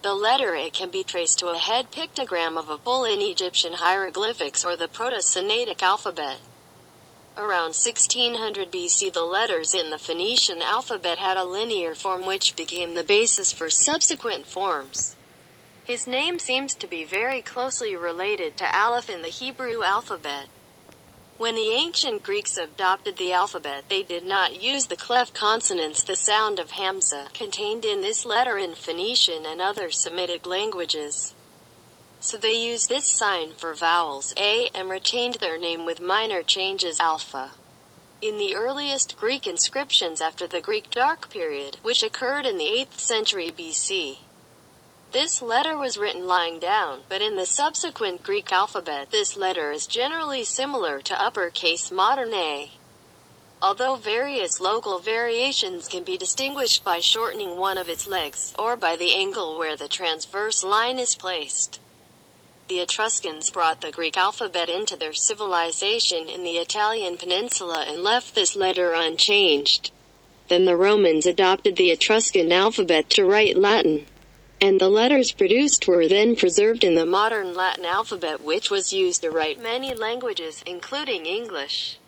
The letter A can be traced to a head pictogram of a bull in Egyptian hieroglyphics or the Proto-Sinaitic alphabet. Around 1600 BC the letters in the Phoenician alphabet had a linear form which became the basis for subsequent forms. His name seems to be very closely related to Aleph in the Hebrew alphabet. When the ancient Greeks adopted the alphabet, they did not use the cleft consonants, the sound of Hamza, contained in this letter in Phoenician and other Semitic languages. So they used this sign for vowels A and retained their name with minor changes alpha. In the earliest Greek inscriptions after the Greek Dark Period, which occurred in the 8th century BC, this letter was written lying down, but in the subsequent Greek alphabet this letter is generally similar to uppercase modern A. Although various local variations can be distinguished by shortening one of its legs, or by the angle where the transverse line is placed. The Etruscans brought the Greek alphabet into their civilization in the Italian peninsula and left this letter unchanged. Then the Romans adopted the Etruscan alphabet to write Latin. And the letters produced were then preserved in the modern Latin alphabet which was used to write many languages, including English.